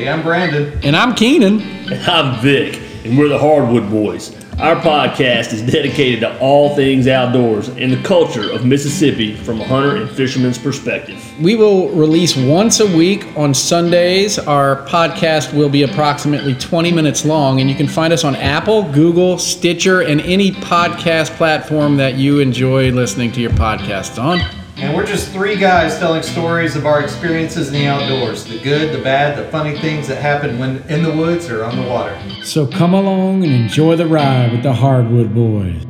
Hey, I'm Brandon. And I'm Keenan. And I'm Vic, and we're the Hardwood Boys. Our podcast is dedicated to all things outdoors and the culture of Mississippi from a hunter and fisherman's perspective. We will release once a week on Sundays. Our podcast will be approximately 20 minutes long, and you can find us on Apple, Google, Stitcher, and any podcast platform that you enjoy listening to your podcasts on. And we're just three guys telling stories of our experiences in the outdoors the good, the bad, the funny things that happen when in the woods or on the water. So come along and enjoy the ride with the Hardwood Boys.